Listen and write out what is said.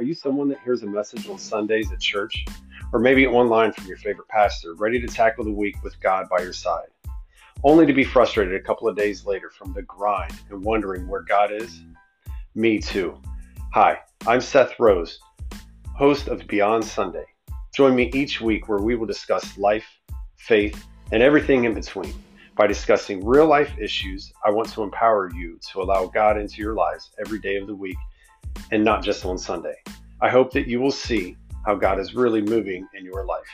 Are you someone that hears a message on Sundays at church? Or maybe online from your favorite pastor, ready to tackle the week with God by your side? Only to be frustrated a couple of days later from the grind and wondering where God is? Me too. Hi, I'm Seth Rose, host of Beyond Sunday. Join me each week where we will discuss life, faith, and everything in between. By discussing real life issues, I want to empower you to allow God into your lives every day of the week and not just on Sunday. I hope that you will see how God is really moving in your life.